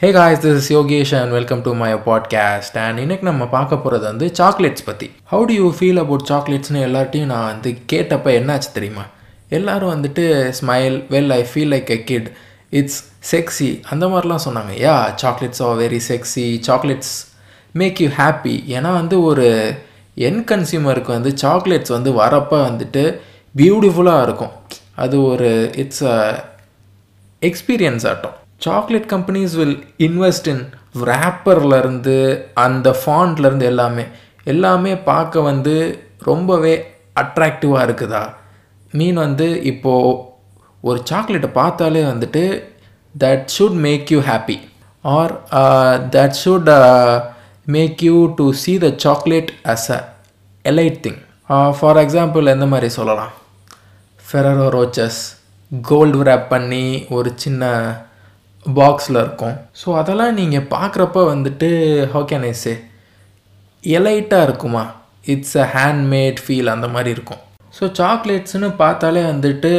Hey guys this is Yogesh and welcome to my podcast and இன்னைக்கு நம்ம பார்க்க போகிறது வந்து சாக்லேட்ஸ் பற்றி how do you feel about சாக்லேட்ஸ்னு எல்லார்ட்டையும் நான் வந்து கேட்டப்ப என்னாச்சு தெரியுமா? எல்லோரும் வந்துட்டு smile well I feel like a kid it's sexy அந்த மாதிரிலாம் சொன்னாங்க. Yeah chocolates are very sexy chocolates make you happy ஏன்னா வந்து ஒரு என் கன்சியூமருக்கு வந்து சாக்லேட்ஸ் வந்து வரப்போ வந்துட்டு பியூட்டிஃபுல்லாக இருக்கும். அது ஒரு it's a experience atom. Chocolate companies will invest in ரேப்பர்லேருந்து அந்த ஃபாண்ட்லேருந்து எல்லாமே. எல்லாமே பார்க்க வந்து ரொம்பவே அட்ராக்டிவாக இருக்குதா? மீன் வந்து இப்போது ஒரு சாக்லேட்டை பார்த்தாலே வந்துட்டு that should make you happy or that should make you to see the chocolate as a elite thing for example எந்த மாதிரி சொல்லலாம்? ஃபெரரோ ரோச்சஸ் கோல்டு ரேப் பண்ணி ஒரு சின்ன பாக்ஸில் இருக்கும். ஸோ அதெல்லாம் நீங்கள் பார்க்குறப்ப வந்துட்டு ஹவு கேன் ஐ சே எலைட்டாக இருக்குமா? இட்ஸ் அ ஹேண்ட்மேட் ஃபீல் அந்த மாதிரி இருக்கும். ஸோ சாக்லேட்ஸ்னு பார்த்தாலே வந்துட்டு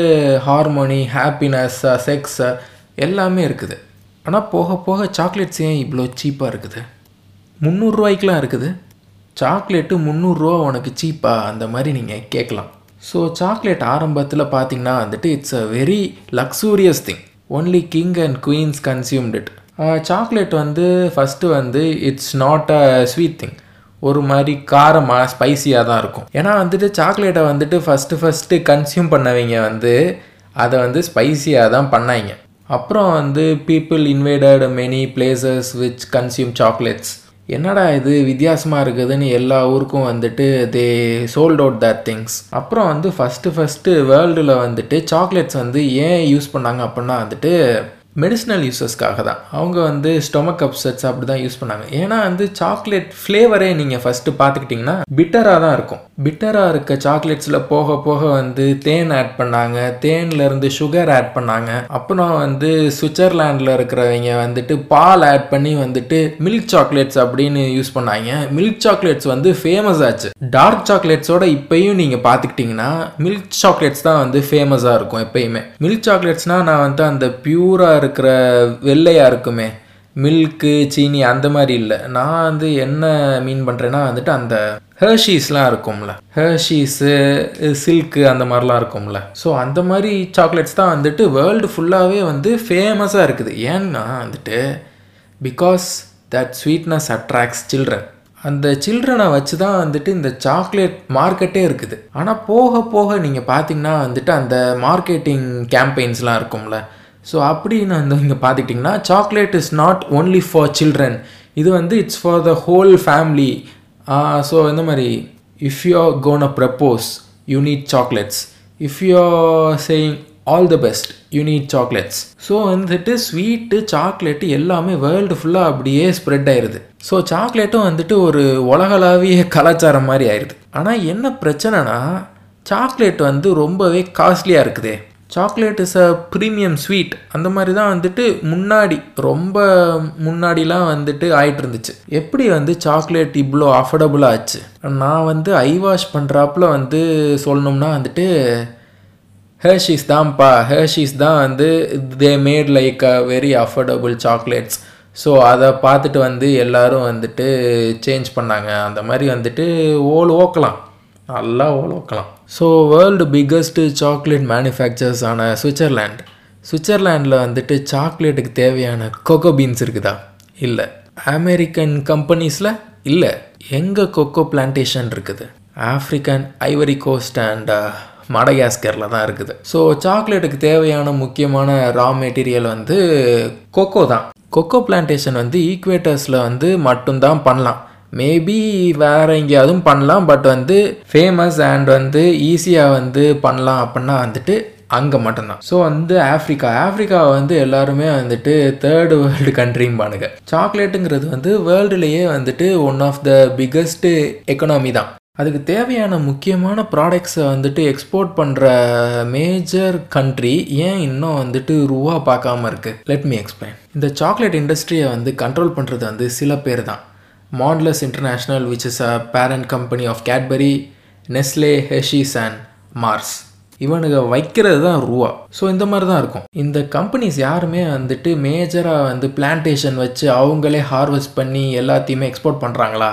ஹார்மோனி ஹாப்பினஸ் செக்ஸ் எல்லாமே இருக்குது. ஆனால் போக போக சாக்லேட்ஸ் ஏன் இவ்வளோ சீப்பாக இருக்குது? முந்நூறுரூவாய்க்கெலாம் இருக்குது. சாக்லேட்டு முந்நூறுரூவா உனக்கு சீப்பா அந்த மாதிரி நீங்கள் கேட்கலாம். ஸோ சாக்லேட் ஆரம்பத்தில் பார்த்தீங்கன்னா வந்துட்டு it's a very luxurious thing only king and queens consumed it chocolate வந்து ஃபஸ்ட்டு வந்து it's not a sweet thing ஒரு மாதிரி காரமாக ஸ்பைசியாக தான் இருக்கும். ஏன்னா வந்துட்டு சாக்லேட்டை வந்துட்டு ஃபஸ்ட்டு ஃபஸ்ட்டு கன்சியூம் பண்ணவங்க வந்து அதை வந்து ஸ்பைசியாக தான் பண்ணாங்க. அப்புறம் வந்து people invited many places which consume chocolates என்னடா இது வித்தியாசமாக இருக்குதுன்னு எல்லா ஊருக்கும் வந்துட்டு they sold out that things அப்புறம் வந்து ஃபஸ்ட்டு ஃபஸ்ட்டு வேர்ல்டில் வந்துட்டு சாக்லேட்ஸ் வந்து ஏன் யூஸ் பண்ணாங்க அப்படின்னா வந்துட்டு மெடிசினல் யூஸஸ்க்காக தான். அவங்க வந்து ஸ்டொமக் அப்செட்ஸ் அப்படி தான் யூஸ் பண்ணாங்க. ஏன்னா வந்து சாக்லேட் ஃப்ளேவரே நீங்கள் ஃபஸ்ட்டு பார்த்துக்கிட்டிங்கன்னா பிட்டராக தான் இருக்கும். பிட்டராக இருக்க சாக்லேட்ஸில் போக போக வந்து தேன் ஆட் பண்ணாங்க. தேன்லேருந்து சுகர் ஆட் பண்ணாங்க. அப்புறம் வந்து சுவிட்சர்லாண்டில் இருக்கிறவங்க வந்துட்டு பால் ஆட் பண்ணி வந்துட்டு மில்க் சாக்லேட்ஸ் அப்படின்னு யூஸ் பண்ணாங்க. மில்க் சாக்லேட்ஸ் வந்து ஃபேமஸ் ஆச்சு. டார்க் சாக்லேட்ஸோட இப்பயும் நீங்கள் பார்த்துக்கிட்டிங்கன்னா மில்க் சாக்லேட்ஸ் தான் வந்து ஃபேமஸாக இருக்கும் எப்பயுமே. மில்க் சாக்லேட்ஸ்னால் நான் வந்து அந்த பியூராக இருக்கிற வெள்ளையாக இருக்குமே. மில்க்கு சீனி அந்த மாதிரி இல்லை. நான் வந்து என்ன மீன் பண்ணுறேன்னா வந்துட்டு அந்த ஹர்ஷீஸ்லாம் இருக்கும்ல. ஹர்ஷீஸு சில்க்கு அந்த மாதிரிலாம் இருக்கும்ல. ஸோ அந்த மாதிரி சாக்லேட்ஸ் தான் வந்துட்டு வேர்ல்டு ஃபுல்லாகவே வந்து ஃபேமஸாக இருக்குது. ஏன்னா வந்துட்டு because that sweetness attracts children அந்த சில்ட்ரனை வச்சு தான் வந்துட்டு இந்த சாக்லேட் மார்க்கெட்டே இருக்குது. ஆனால் போக போக நீங்கள் பார்த்தீங்கன்னா வந்துட்டு அந்த மார்க்கெட்டிங் கேம்பெயின்ஸ்லாம் இருக்கும்ல. ஸோ அப்படின்னு வந்து இங்கே பார்த்துக்கிட்டிங்கன்னா chocolate is not only for children இது வந்து it's for the whole family so இந்த மாதிரி if you gonna propose you need chocolates if you saying all the best you need chocolates so வந்துட்டு ஸ்வீட்டு சாக்லேட்டு எல்லாமே world ஃபுல்லாக அப்படியே spread ஆயிடுது so சாக்லேட்டும் வந்துட்டு ஒரு உலகளாவிய கலாச்சாரம் மாதிரி ஆயிடுது ஆனால் என்ன பிரச்சனைனா சாக்லேட் வந்து ரொம்பவே காஸ்ட்லியாக இருக்குதே. Chocolate is a premium sweet அந்த மாதிரி தான் வந்துட்டு முன்னாடி ரொம்ப முன்னாடிலாம் வந்துட்டு ஆயிட்டு இருந்துச்சு எப்படி வந்து சாக்லேட் இவ்வளோ அஃபோர்டபுளாக ஆச்சு? நான் வந்து ஐ வாஷ் பண்ணுறாப்புல வந்து சொல்லணும்னா வந்துட்டு ஹேர்ஷீஸ் தான்ப்பா. ஹேர்ஷீஸ் தான் வந்து they made like a very affordable chocolates so அதை பார்த்துட்டு வந்து எல்லோரும் வந்துட்டு சேஞ்ச் பண்ணாங்க. அந்த மாதிரி வந்துட்டு ஓல் ஓக்கலாம். நல்லா ஓலோக்கலாம் so world biggest chocolate manufacturers ஆன சுவிட்சர்லேண்ட் சுவிட்சர்லேண்டில் வந்துட்டு சாக்லேட்டுக்கு தேவையான கொக்கோ பீன்ஸ் இருக்குதா? இல்லை. அமெரிக்கன் கம்பெனிஸில் இல்லை. எங்கே கொக்கோ பிளான்டேஷன் இருக்குது? ஆஃப்ரிக்கன் ஐவரி கோஸ்ட் அண்ட் மடகாஸ்கரில் தான் இருக்குது. ஸோ சாக்லேட்டுக்கு தேவையான முக்கியமான ரா மெட்டீரியல் வந்து கொக்கோ தான். கொக்கோ பிளான்டேஷன் வந்து ஈக்குவேட்டர்ஸில் வந்து மட்டும்தான் பண்ணலாம். மேபி வேறு எங்கேயாவதும் பண்ணலாம் பட் வந்து ஃபேமஸ் அண்ட் வந்து ஈஸியாக வந்து பண்ணலாம் அப்படின்னா வந்துட்டு அங்கே மட்டும்தான். ஸோ வந்து ஆஃப்ரிக்கா ஆஃப்ரிக்காவை வந்து எல்லாருமே வந்துட்டு தேர்டு வேர்ல்டு கண்ட்ரிம்பானுங்க சாக்லேட்டுங்கிறது வந்து வேர்ல்டுலேயே வந்துட்டு one of the biggest economy தான். அதுக்கு தேவையான முக்கியமான ப்ராடக்ட்ஸை வந்துட்டு எக்ஸ்போர்ட் பண்ணுற மேஜர் கண்ட்ரி ஏன் இன்னும் வந்துட்டு ரூவா பார்க்காம இருக்குது லெட் மீ எக்ஸ்பிளைன் இந்த சாக்லேட் இண்டஸ்ட்ரியை வந்து கண்ட்ரோல் பண்ணுறது வந்து சில பேர் தான். Mondelez international which is a parent company of Cadbury Nestle Hershey's and Mars இவனுங்க வைக்கிறது தான் ரூவா ஸோ இந்த மாதிரி தான் இருக்கும். இந்த கம்பெனிஸ் யாருமே வந்துட்டு மேஜராக வந்து பிளான்டேஷன் வச்சு அவங்களே ஹார்வெஸ்ட் பண்ணி எல்லாத்தையுமே எக்ஸ்போர்ட் பண்ணுறாங்களா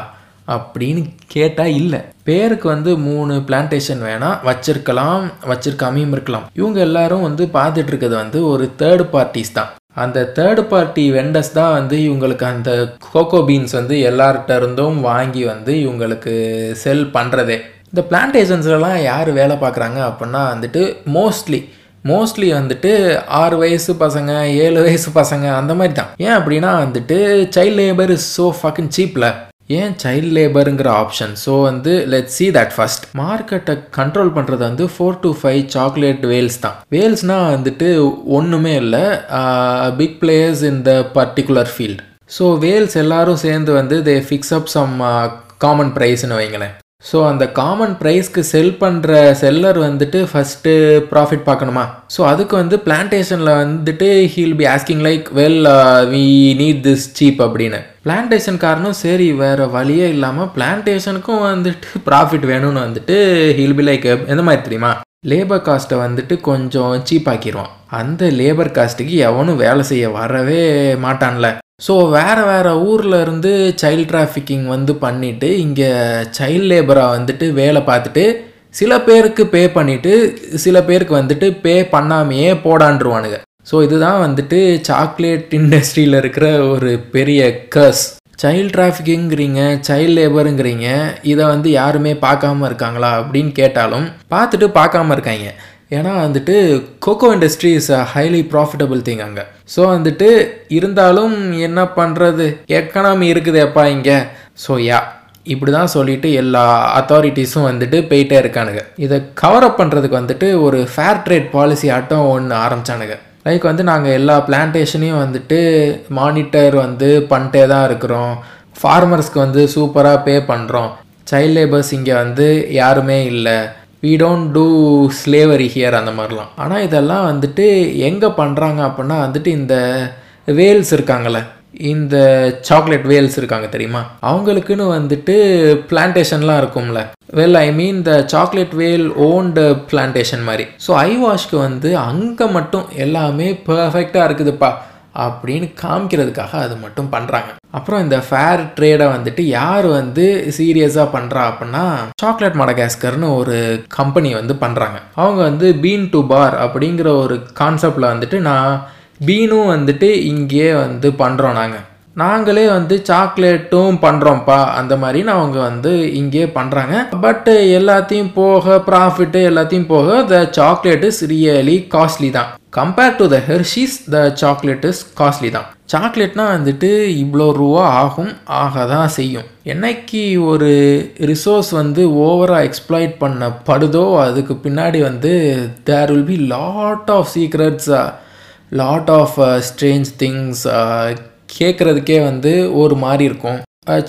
அப்படின்னு கேட்டால் இல்லை. பேருக்கு வந்து மூணு பிளான்டேஷன் வேணால் வச்சிருக்கலாம் வச்சிருக்காமையும் இருக்கலாம். இவங்க எல்லாரும் வந்து பார்த்துட்டு இருக்கிறது வந்து ஒரு தேர்ட் பார்ட்டிஸ் தான். அந்த தேர்டு பார்ட்டி வெண்டர்ஸ் தான் வந்து இவங்களுக்கு அந்த கோகோ பீன்ஸ் வந்து எல்லார்கிட்ட இருந்தும் வாங்கி வந்து இவங்களுக்கு செல் பண்ணுறதே இந்த பிளான்டேஷன்ஸ்லாம் யார் வேலை பார்க்குறாங்க அப்படின்னா வந்துட்டு மோஸ்ட்லி மோஸ்ட்லி வந்துட்டு ஆறு வயசு பசங்க ஏழு வயசு பசங்க அந்த மாதிரி தான். ஏன் அப்படின்னா வந்துட்டு child labour is so fucking சீப்பில் ஏன் சைல்ட் லேபருங்கிற ஆப்ஷன் ஸோ வந்து லெட் சி தட் ஃபர்ஸ்ட் மார்க்கெட்டை கண்ட்ரோல் பண்ணுறது வந்து four to five chocolate whales தான். வேல்ஸ்னால் வந்துட்டு ஒன்றுமே இல்லை. Big players in the particular field so whales எல்லாரும் சேர்ந்து வந்து they fix up some common ப்ரைஸ்னு வைங்களேன். ஸோ அந்த காமன் ப்ரைஸ்க்கு செல் பண்ணுற செல்லர் வந்துட்டு ஃபஸ்ட்டு ப்ராஃபிட் பார்க்கணுமா? ஸோ அதுக்கு வந்து பிளான்டேஷனில் வந்துட்டு he'll be asking like well we need this cheap அப்படின்னு. பிளான்டேஷன்காரனும் சரி வேறு வழியே இல்லாமல் பிளான்டேஷனுக்கும் வந்துட்டு ப்ராஃபிட் வேணும்னு வந்துட்டு ஹில் பி லைக் எந்த மாதிரி தெரியுமா? லேபர் காஸ்ட்டை வந்துட்டு கொஞ்சம் சீப்பாக்கிடுவான் அந்த லேபர் காஸ்ட்டுக்கு எவனும் வேலை செய்ய வரவே மாட்டான்ல. ஸோ வேறு வேறு ஊரில் இருந்து சைல்ட் டிராஃபிக்கிங் வந்து பண்ணிவிட்டு இங்கே சைல்ட் லேபராக வந்துட்டு வேலை பார்த்துட்டு சில பேருக்கு பே பண்ணிவிட்டு சில பேருக்கு வந்துட்டு பே பண்ணாமையே போடான்ருவானுங்க. ஸோ இதுதான் வந்துட்டு சாக்லேட் இண்டஸ்ட்ரியில் இருக்கிற ஒரு பெரிய கர்ஸ் சைல்ட் டிராஃபிக்கிங்கிறீங்க சைல்ட் லேபருங்கிறீங்க இதை வந்து யாருமே பார்க்காம இருக்காங்களா அப்படின்னு கேட்டாலும் பார்த்துட்டு பார்க்காம இருக்காங்க. ஏன்னா வந்துட்டு cocoa industry is a highly profitable thing அங்கே. ஸோ வந்துட்டு இருந்தாலும் என்ன பண்ணுறது எக்கனாமி இருக்குதேப்பா இங்கே? ஸோ யா இப்படி தான் சொல்லிட்டு எல்லா அத்தாரிட்டிஸும் வந்துட்டு போயிட்டே இருக்கானுங்க. இதை கவர் அப் பண்ணுறதுக்கு வந்துட்டு ஒரு ஃபேர் ட்ரேட் பாலிசி ஆட்டம் ஒன்று ஆரம்பிச்சானுங்க. லைக் வந்து நாங்கள் எல்லா பிளான்டேஷனையும் வந்துட்டு மானிட்டர் வந்து பண்ணிட்டே தான் இருக்கிறோம். ஃபார்மர்ஸ்க்கு வந்து சூப்பராக பே பண்ணுறோம் சைல்ட் லேபர்ஸ் இங்கே வந்து யாருமே இல்லை. We don't do slavery here அந்த மாதிரிலாம். ஆனால் இதெல்லாம் வந்துட்டு எங்கே பண்ணுறாங்க அப்படின்னா வந்துட்டு இந்த வேல்ஸ் இருக்காங்களே இந்த சாக்லேட் வேல்ஸ் இருக்காங்க தெரியுமா? அவங்களுக்குன்னு வந்துட்டு பிளான்டேஷன்லாம் இருக்கும்ல. Well I mean the chocolate well owned plantation மாதிரி. ஸோ ஐ வாஷ்க்கு வந்து அங்கே மட்டும் எல்லாமே பர்ஃபெக்டாக இருக்குதுப்பா அப்படின்னு காமிக்கிறதுக்காக அது மட்டும் பண்ணுறாங்க அப்புறம் இந்த ஃபேர் ட்ரேடை வந்துட்டு யார் வந்து சீரியஸாக பண்ணுறா அப்படின்னா சாக்லேட் மடகாஸ்கர்னு ஒரு கம்பெனி வந்து பண்ணுறாங்க அவங்க வந்து பீன் டு பார் அப்படிங்கிற ஒரு கான்செப்டில் வந்துட்டு நான் பீனும் வந்துட்டு இங்கேயே வந்து பண்ணுறோம் நாங்கள் நாங்களே வந்து சாக்லேட்டும் பண்ணுறோம்ப்பா அந்த மாதிரின்னு அவங்க வந்து இங்கேயே பண்ணுறாங்க பட் எல்லாத்தையும் போக ப்ராஃபிட்டு எல்லாத்தையும் போக the chocolate is really costly தான். Compare to the Hershey's the chocolate is costly தான். சாக்லேட்னா வந்துட்டு இவ்வளோ ரூபா ஆகும் ஆக தான் செய்யும். என்னைக்கு ஒரு ரிசோர்ஸ் வந்து ஓவராக எக்ஸ்ப்ளாய்ட் பண்ணப்படுதோ அதுக்கு பின்னாடி வந்து there will be lot of சீக்ரெட்ஸாக lot of strange things கேட்குறதுக்கே வந்து ஒரு மாதிரி இருக்கும்.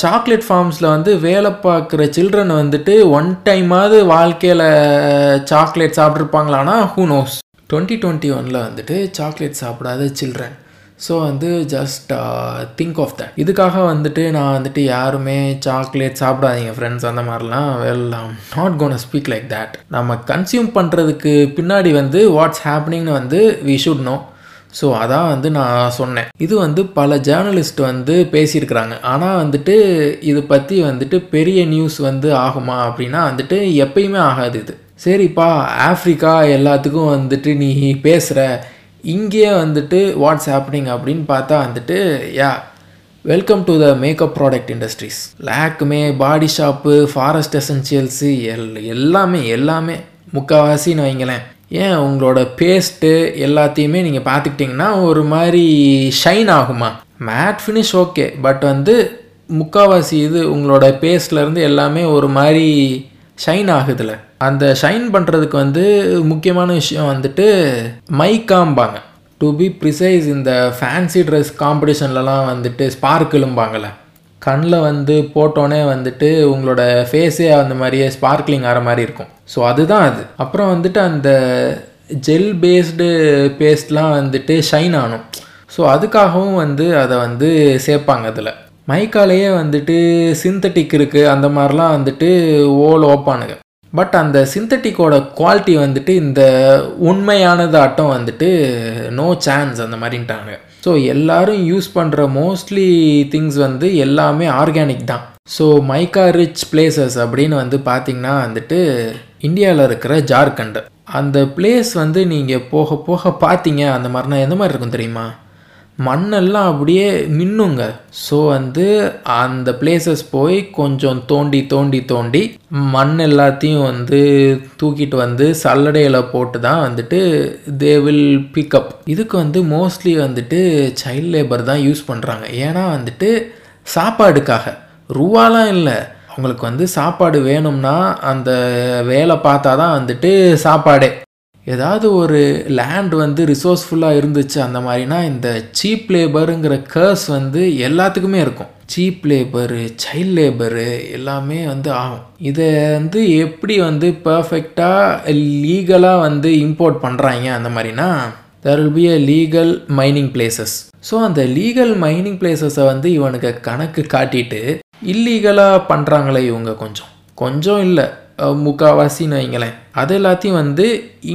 சாக்லேட் ஃபார்ம்ஸில் வந்து வேலை பார்க்குற சில்ட்ரன் வந்துட்டு ஒன் டைமாவது வாழ்க்கையில் சாக்லேட் சாப்பிட்ருப்பாங்களான்னா ஹூ நோஸ் டுவெண்ட்டி டுவெண்ட்டி ஒனில் வந்துட்டு சாக்லேட் சாப்பிடாத சில்ட்ரன் ஸோ வந்து ஜஸ்ட் திங்க் ஆஃப் தட் இதுக்காக வந்துட்டு நான் வந்துட்டு யாருமே சாக்லேட் சாப்பிடாதீங்க ஃப்ரெண்ட்ஸ் அந்த மாதிரிலாம் well not gonna speak like that நம்ம கன்சியூம் பண்ணுறதுக்கு பின்னாடி வந்து வாட்ஸ் ஹேப்பனிங்னு வந்து வி ஷுட் நோ ஸோ அதான் வந்து நான் சொன்னேன். இது வந்து பல ஜேர்னலிஸ்ட் வந்து பேசியிருக்கிறாங்க. ஆனால் வந்துட்டு இது பற்றி வந்துட்டு பெரிய நியூஸ் வந்து ஆகுமா அப்படின்னா வந்துட்டு எப்பயுமே ஆகாது இது. சரிப்பா ஆஃப்ரிக்கா எல்லாத்துக்கும் வந்துட்டு நீ பேசுகிற இங்கேயே வந்துட்டு வாட்ஸ் ஹேப்பனிங் அப்படின்னு பார்த்தா வந்துட்டு yeah welcome to the makeup product industries லேக்குமே body shop forest எசென்சியல்ஸு எல் எல்லாமே எல்லாமே முக்கால்வாசின்னு வைங்களேன். ஏன் உங்களோட பேஸ்ட்டு எல்லாத்தையுமே நீங்கள் பார்த்துக்கிட்டிங்கன்னா ஒரு மாதிரி ஷைன் ஆகுமா? மேட் ஃபினிஷ் ஓகே பட் வந்து முக்கால்வாசி இது உங்களோட பேஸ்ட்லேருந்து எல்லாமே ஒரு மாதிரி ஷைன் ஆகுதுல. அந்த ஷைன் பண்ணுறதுக்கு வந்து முக்கியமான விஷயம் வந்துட்டு மைக்காம்பாங்க. டு பி ப்ரிசைஸ் இந்த ஃபேன்சி ட்ரெஸ் காம்படிஷன்லலாம் வந்துட்டு ஸ்பார்க்கிளும்பாங்கள்ல கண்ணில் வந்து போட்டோன்னே வந்துட்டு உங்களோட ஃபேஸே அந்த மாதிரியே ஸ்பார்க்லிங் ஆகிற மாதிரி இருக்கும். ஸோ அதுதான் அது. அப்புறம் வந்துட்டு அந்த ஜெல் பேஸ்டு பேஸ்ட்லாம் வந்துட்டு ஷைன் ஆகணும் ஸோ அதுக்காகவும் வந்து அதை வந்து சேர்ப்பாங்க அதில். மைக்காலேயே வந்துட்டு சிந்தட்டிக் இருக்குது அந்த மாதிரிலாம் வந்துட்டு ஓல் ஓப்பானுங்க பட் அந்த சிந்தட்டிக்கோட குவாலிட்டி வந்துட்டு இந்த உண்மையானதாட்டம் வந்துட்டு நோ சான்ஸ் அந்த மாதிரின்ட்டாங்க. ஸோ எல்லாரும் யூஸ் பண்ணுற மோஸ்ட்லி திங்ஸ் வந்து எல்லாமே ஆர்கானிக் தான். ஸோ மைக்கா ரிச் பிளேசஸ் அப்படின்னு வந்து பார்த்திங்கன்னா வந்துட்டு இந்தியாவில் இருக்கிற ஜார்க்கண்ட். அந்த பிளேஸ் வந்து நீங்கள் போக போக பார்த்தீங்க அந்த மாதிரினா எந்த மாதிரி இருக்கும் தெரியுமா? மண்ணெல்லாம் அப்படியே மின்னுங்க ஸோ வந்து அந்த பிளேசஸ் போய் கொஞ்சம் தோண்டி தோண்டி தோண்டி மண் எல்லாத்தையும் வந்து தூக்கிட்டு வந்து சல்லடையில் போட்டு தான் வந்துட்டு தே வில் பிக்கப் இதுக்கு வந்து மோஸ்ட்லி வந்துட்டு சைல்ட் லேபர் தான் யூஸ் பண்ணுறாங்க ஏன்னா வந்துட்டு சாப்பாடுக்காக. ரூபாலாம் இல்லை. அவங்களுக்கு வந்து சாப்பாடு வேணும்னா அந்த வேலை பார்த்தா தான் வந்துட்டு சாப்பாடே. ஏதாவது ஒரு லேண்ட் வந்து ரிசோர்ஸ்ஃபுல்லாக இருந்துச்சு அந்த மாதிரினா இந்த சீப் லேபருங்கிற கர்ஸ் வந்து எல்லாத்துக்குமே இருக்கும். சீப் லேபரு சைல்ட் லேபரு எல்லாமே வந்து ஆகும். இதை வந்து எப்படி வந்து பர்ஃபெக்டாக லீகலாக வந்து இம்போர்ட் பண்ணுறாங்க அந்த மாதிரினா there will be a legal mining places so அந்த லீகல் மைனிங் பிளேசஸை வந்து இவனுக்கு கணக்கு காட்டிட்டு இல்லீகலாக பண்ணுறாங்களே இவங்க கொஞ்சம். கொஞ்சம் இல்லை. முக்கால்வாசின்னு வைங்களேன். அது எல்லாத்தையும் வந்து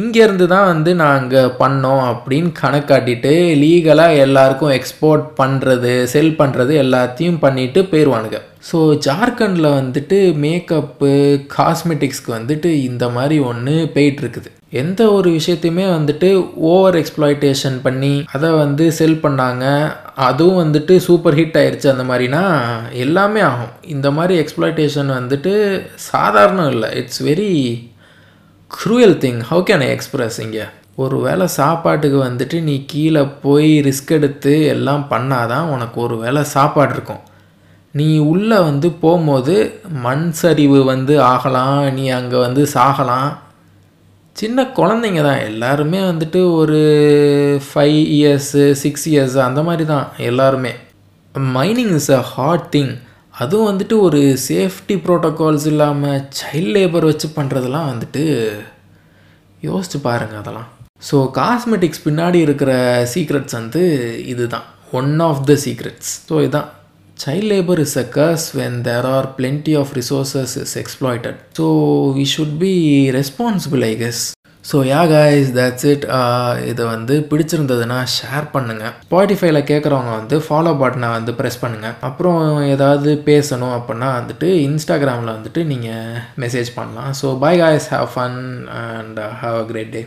இங்கேருந்து தான் வந்து நாங்கள் பண்ணோம் அப்படின்னு கணக்காட்டிட்டு லீகலாக எல்லாருக்கும் எக்ஸ்போர்ட் பண்ணுறது செல் பண்ணுறது எல்லாத்தையும் பண்ணிட்டு போயிடுவானுங்க ஸோ ஜார்க்கண்டில் வந்துட்டு மேக்கப்பு காஸ்மெட்டிக்ஸ்க்கு வந்துட்டு இந்த மாதிரி ஒன்று போயிட்டுருக்குது எந்த ஒரு விஷயத்தையுமே வந்துட்டு ஓவர் எக்ஸ்ப்ளாய்டேஷன் பண்ணி அதை வந்து செல் பண்ணாங்க. அதுவும் வந்துட்டு சூப்பர் ஹிட் ஆயிடுச்சு அந்த மாதிரினா எல்லாமே ஆகும். இந்த மாதிரி எக்ஸ்ப்ளாய்டேஷன் வந்துட்டு சாதாரணம் இல்லை. It's very cruel thing how can I express இங்கே? ஒரு வேளை சாப்பாட்டுக்கு வந்துட்டு நீ கீழே போய் ரிஸ்க் எடுத்து எல்லாம் பண்ணாதான் உனக்கு ஒரு வேளை சாப்பாடு இருக்கும். நீ உள்ளே வந்து போகும்போது மண் சரிவு வந்து ஆகலாம். நீ அங்கே வந்து சாகலாம். சின்ன குழந்தைங்க தான். எல்லாருமே வந்துட்டு ஒரு ஃபைவ் இயர்ஸு சிக்ஸ் இயர்ஸ் அந்த மாதிரி தான் எல்லாருமே. Mining is a hard thing அதுவும் வந்துட்டு ஒரு சேஃப்டி ப்ரோட்டோகால்ஸ் இல்லாமல் சைல்ட் லேபர் வச்சு பண்ணுறதெல்லாம் வந்துட்டு யோசிச்சு பாருங்கள் அதெல்லாம். ஸோ காஸ்மெட்டிக்ஸ் பின்னாடி இருக்கிற சீக்ரெட்ஸ் வந்து இதுதான். One of the secrets so இதுதான் child labor is a curse when there are plenty of resources is exploited. So we should be responsible i guess. So yeah guys that's it இதை வந்து பிடிச்சிருந்ததுன்னா share பண்ணுங்கள் ஸ்பாட்டிஃபைல கேட்குறவங்க வந்து follow பட்டனை வந்து press பண்ணுங்கள் அப்புறம் ஏதாவது பேசணும் அப்படின்னா வந்துட்டு இன்ஸ்டாகிராமில் வந்துட்டு நீங்கள் மெசேஜ் பண்ணலாம். So bye guys have fun and have a great day